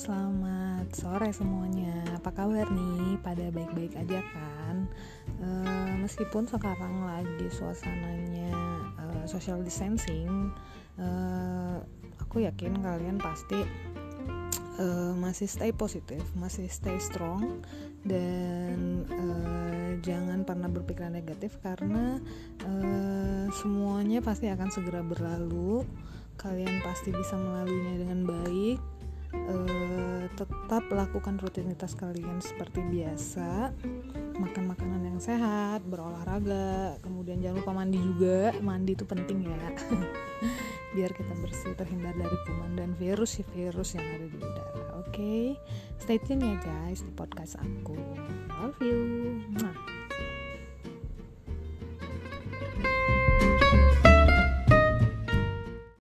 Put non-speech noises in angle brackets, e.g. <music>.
Selamat sore semuanya. Apa kabar nih? Pada baik-baik aja kan? Uh, meskipun sekarang lagi suasananya uh, social distancing, uh, aku yakin kalian pasti uh, masih stay positif, masih stay strong dan uh, jangan pernah berpikiran negatif karena uh, semuanya pasti akan segera berlalu. Kalian pasti bisa melaluinya dengan baik tetap lakukan rutinitas kalian seperti biasa. Makan makanan yang sehat berolahraga kemudian jangan lupa mandi juga. Mandi itu penting ya. <laughs> Biar kita bersih terhindar dari kuman dan virus virus yang ada di udara. Oke? Okay? stay tune ya guys di podcast aku. Love you